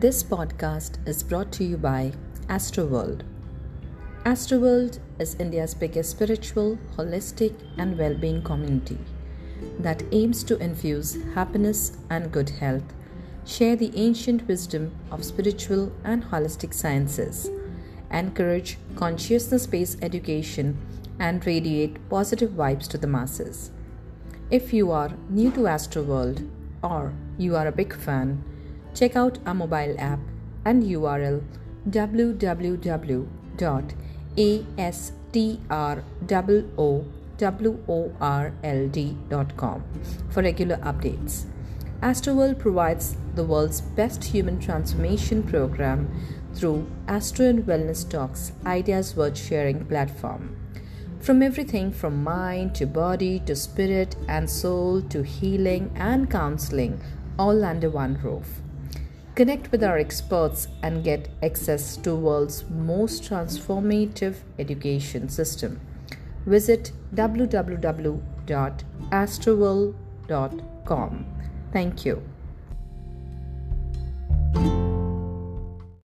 This podcast is brought to you by Astroworld. Astroworld is India's biggest spiritual, holistic, and well being community that aims to infuse happiness and good health, share the ancient wisdom of spiritual and holistic sciences, encourage consciousness based education, and radiate positive vibes to the masses. If you are new to Astroworld or you are a big fan, check out our mobile app and URL www.astroworld.com for regular updates. Astroworld provides the world's best human transformation program through Astro and Wellness Talks Ideas Worth Sharing platform. From everything from mind to body to spirit and soul to healing and counseling, all under one roof. Connect with our experts and get access to world's most transformative education system. Visit www.astroworld.com. Thank you.